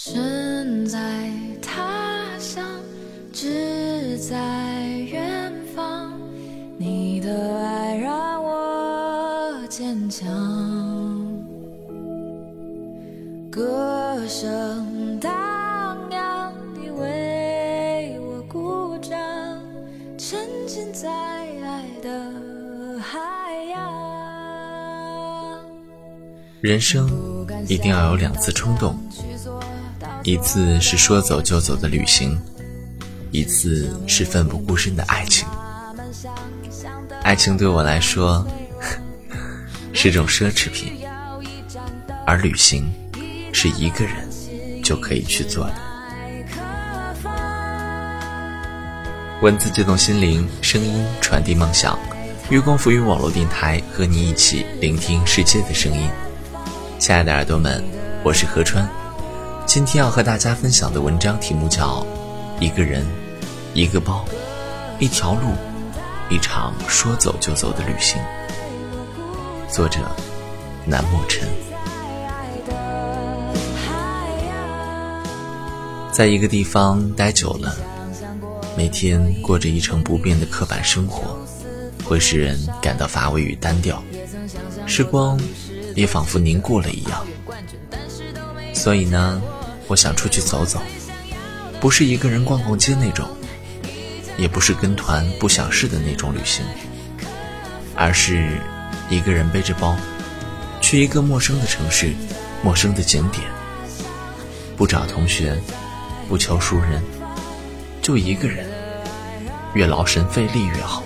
身在他乡，志在远方，你的爱让我坚强。歌声荡漾，你为我鼓掌，沉浸在爱的海洋。人生一定要有两次冲动，一次是说走就走的旅行，一次是奋不顾身的爱情。爱情对我来说 是种奢侈品，而旅行是一个人就可以去做的。文字激动心灵，声音传递梦想。月光浮云网络电台和你一起聆听世界的声音。亲爱的耳朵们，我是何川。今天要和大家分享的文章题目叫《一个人，一个包，一条路，一场说走就走的旅行》。作者：南莫尘。在一个地方待久了，每天过着一成不变的刻板生活，会使人感到乏味与单调。时光。也仿佛凝固了一样，所以呢，我想出去走走，不是一个人逛逛街那种，也不是跟团不想事的那种旅行，而是一个人背着包，去一个陌生的城市，陌生的景点，不找同学，不求熟人，就一个人，越劳神费力越好。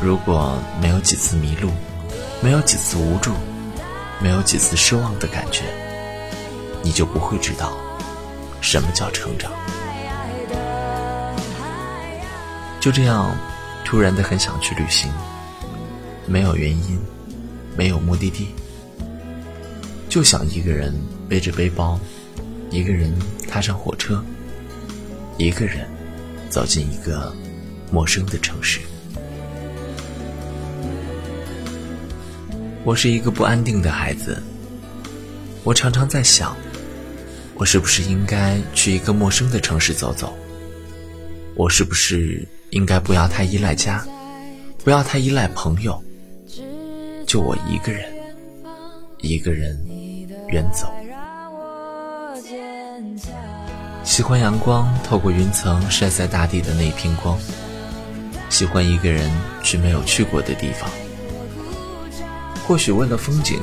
如果没有几次迷路。没有几次无助，没有几次失望的感觉，你就不会知道什么叫成长。就这样，突然的很想去旅行，没有原因，没有目的地，就想一个人背着背包，一个人踏上火车，一个人走进一个陌生的城市。我是一个不安定的孩子，我常常在想，我是不是应该去一个陌生的城市走走？我是不是应该不要太依赖家，不要太依赖朋友，就我一个人，一个人远走。喜欢阳光透过云层晒在大地的那一片光，喜欢一个人去没有去过的地方。或许为了风景，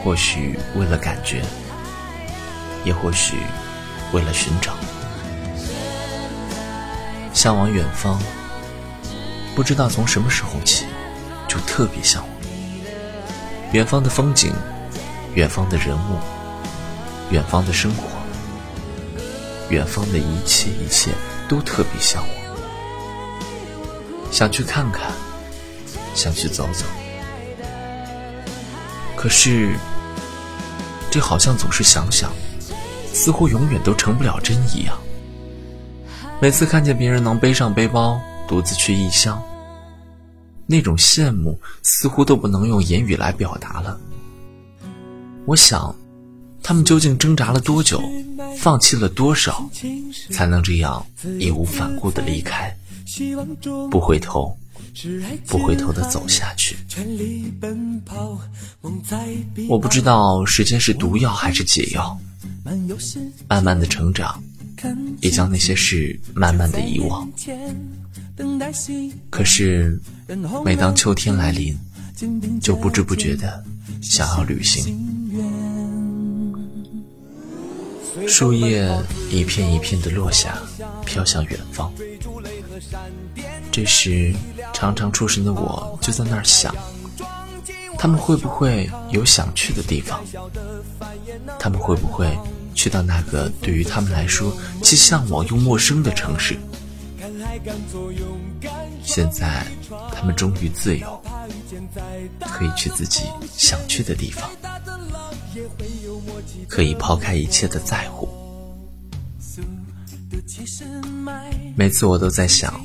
或许为了感觉，也或许为了寻找，向往远方。不知道从什么时候起，就特别向往远方的风景，远方的人物，远方的生活，远方的一切一切都特别向往，想去看看，想去走走。可是，这好像总是想想，似乎永远都成不了真一样。每次看见别人能背上背包，独自去异乡，那种羡慕似乎都不能用言语来表达了。我想，他们究竟挣扎了多久，放弃了多少，才能这样义无反顾的离开，不回头？不回头的走下去。我不知道时间是毒药还是解药。慢慢的成长，也将那些事慢慢的遗忘。可是，每当秋天来临，就不知不觉的想要旅行。树叶一片一片的落下，飘向远方。这时，常常出神的我就在那儿想：他们会不会有想去的地方？他们会不会去到那个对于他们来说既向往又陌生的城市？现在，他们终于自由，可以去自己想去的地方，可以抛开一切的在乎。每次我都在想。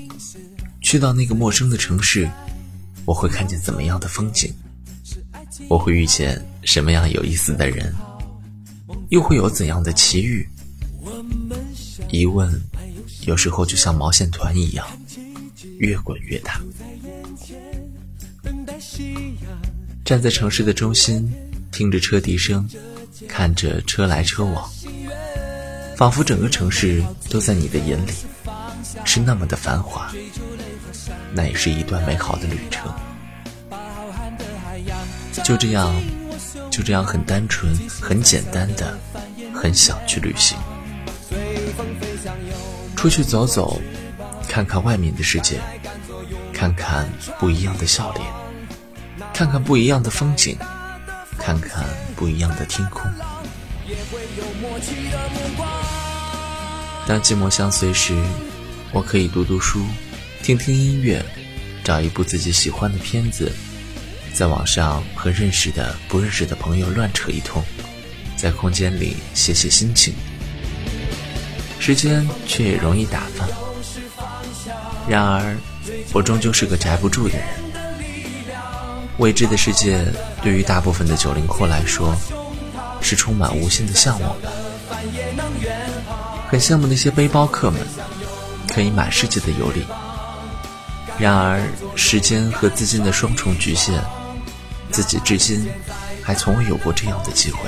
去到那个陌生的城市，我会看见怎么样的风景？我会遇见什么样有意思的人？又会有怎样的奇遇？疑问有时候就像毛线团一样，越滚越大。站在城市的中心，听着车笛声，看着车来车往，仿佛整个城市都在你的眼里，是那么的繁华。那也是一段美好的旅程。就这样，就这样很单纯、很简单的，很想去旅行，出去走走，看看外面的世界，看看不一样的笑脸。看看不一样的风景，看看不一样的天空。当寂寞相随时，我可以读读书，听听音乐，找一部自己喜欢的片子，在网上和认识的、不认识的朋友乱扯一通，在空间里写写心情。时间却也容易打发。然而，我终究是个宅不住的人。未知的世界对于大部分的九零后来说，是充满无限的向往的。很羡慕那些背包客们，可以满世界的游历。然而，时间和资金的双重局限，自己至今还从未有过这样的机会。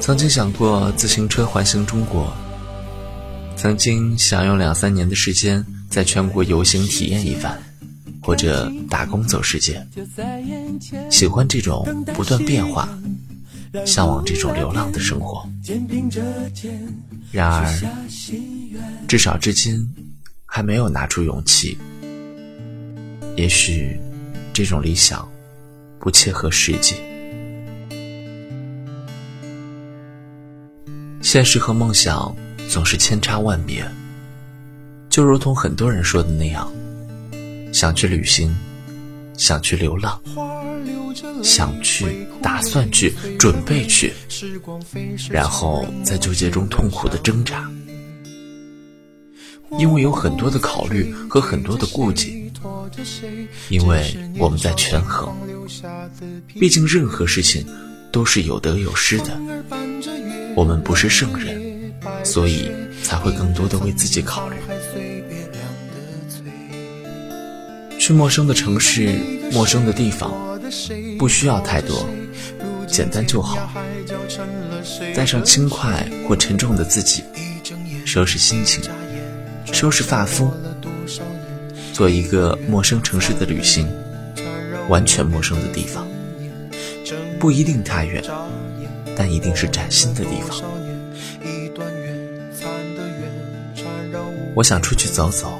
曾经想过自行车环行中国，曾经想用两三年的时间在全国游行体验一番。或者打工走世界，喜欢这种不断变化，向往这种流浪的生活。然而，至少至今还没有拿出勇气。也许这种理想不切合实际。现实和梦想总是千差万别，就如同很多人说的那样。想去旅行，想去流浪，想去，打算去，准备去，然后在纠结中痛苦的挣扎，因为有很多的考虑和很多的顾忌，因为我们在权衡，毕竟任何事情都是有得有失的，我们不是圣人，所以才会更多的为自己考虑。去陌生的城市，陌生的地方，不需要太多，简单就好。带上轻快或沉重的自己，收拾心情，收拾发肤，做一个陌生城市的旅行，完全陌生的地方，不一定太远，但一定是崭新的地方。我想出去走走，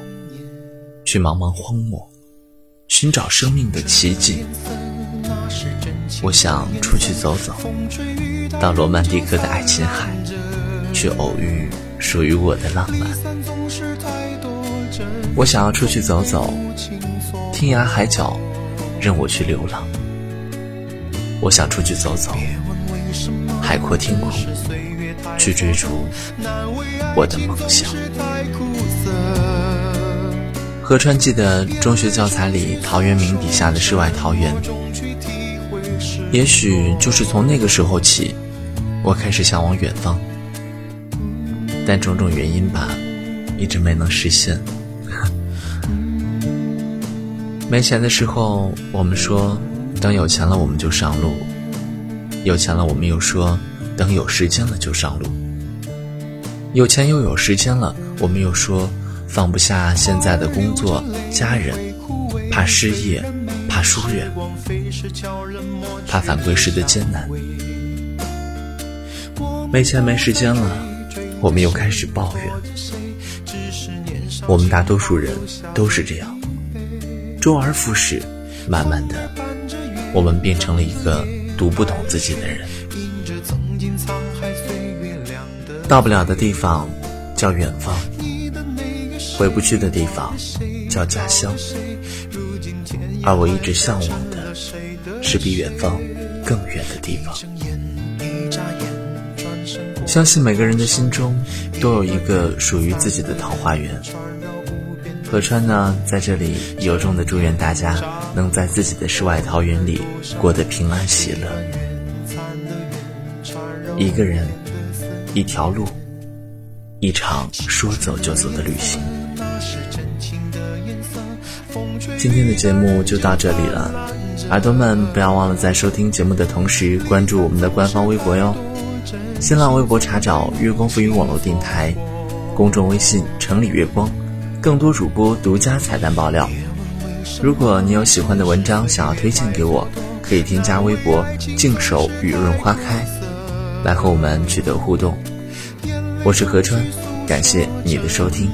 去茫茫荒漠。寻找生命的奇迹。我想出去走走，到罗曼蒂克的爱琴海，去偶遇属于我的浪漫。我想要出去走走，天涯海角，任我去流浪。我想出去走走，海阔天空，去追逐我的梦想。河川记得中学教材里陶渊明笔下的世外桃源，也许就是从那个时候起，我开始向往远方，但种种原因吧，一直没能实现。没钱的时候，我们说等有钱了我们就上路；有钱了，我们又说等有时间了就上路；有钱又有时间了，我们又说。放不下现在的工作、家人，怕失业，怕疏远，怕返归时的艰难。没钱没时间了，我们又开始抱怨。我们大多数人都是这样，周而复始，慢慢的，我们变成了一个读不懂自己的人。到不了的地方，叫远方。回不去的地方叫家乡，而我一直向往的是比远方更远的地方。相信每个人的心中都有一个属于自己的桃花源。何川呢，在这里由衷的祝愿大家能在自己的世外桃源里过得平安喜乐。一个人，一条路，一场说走就走的旅行。今天的节目就到这里了，耳朵们不要忘了在收听节目的同时关注我们的官方微博哟。新浪微博查找“月光浮云网络电台”，公众微信“城里月光”，更多主播独家彩蛋爆料。如果你有喜欢的文章想要推荐给我，可以添加微博“静守雨润花开”，来和我们取得互动。我是何川，感谢你的收听。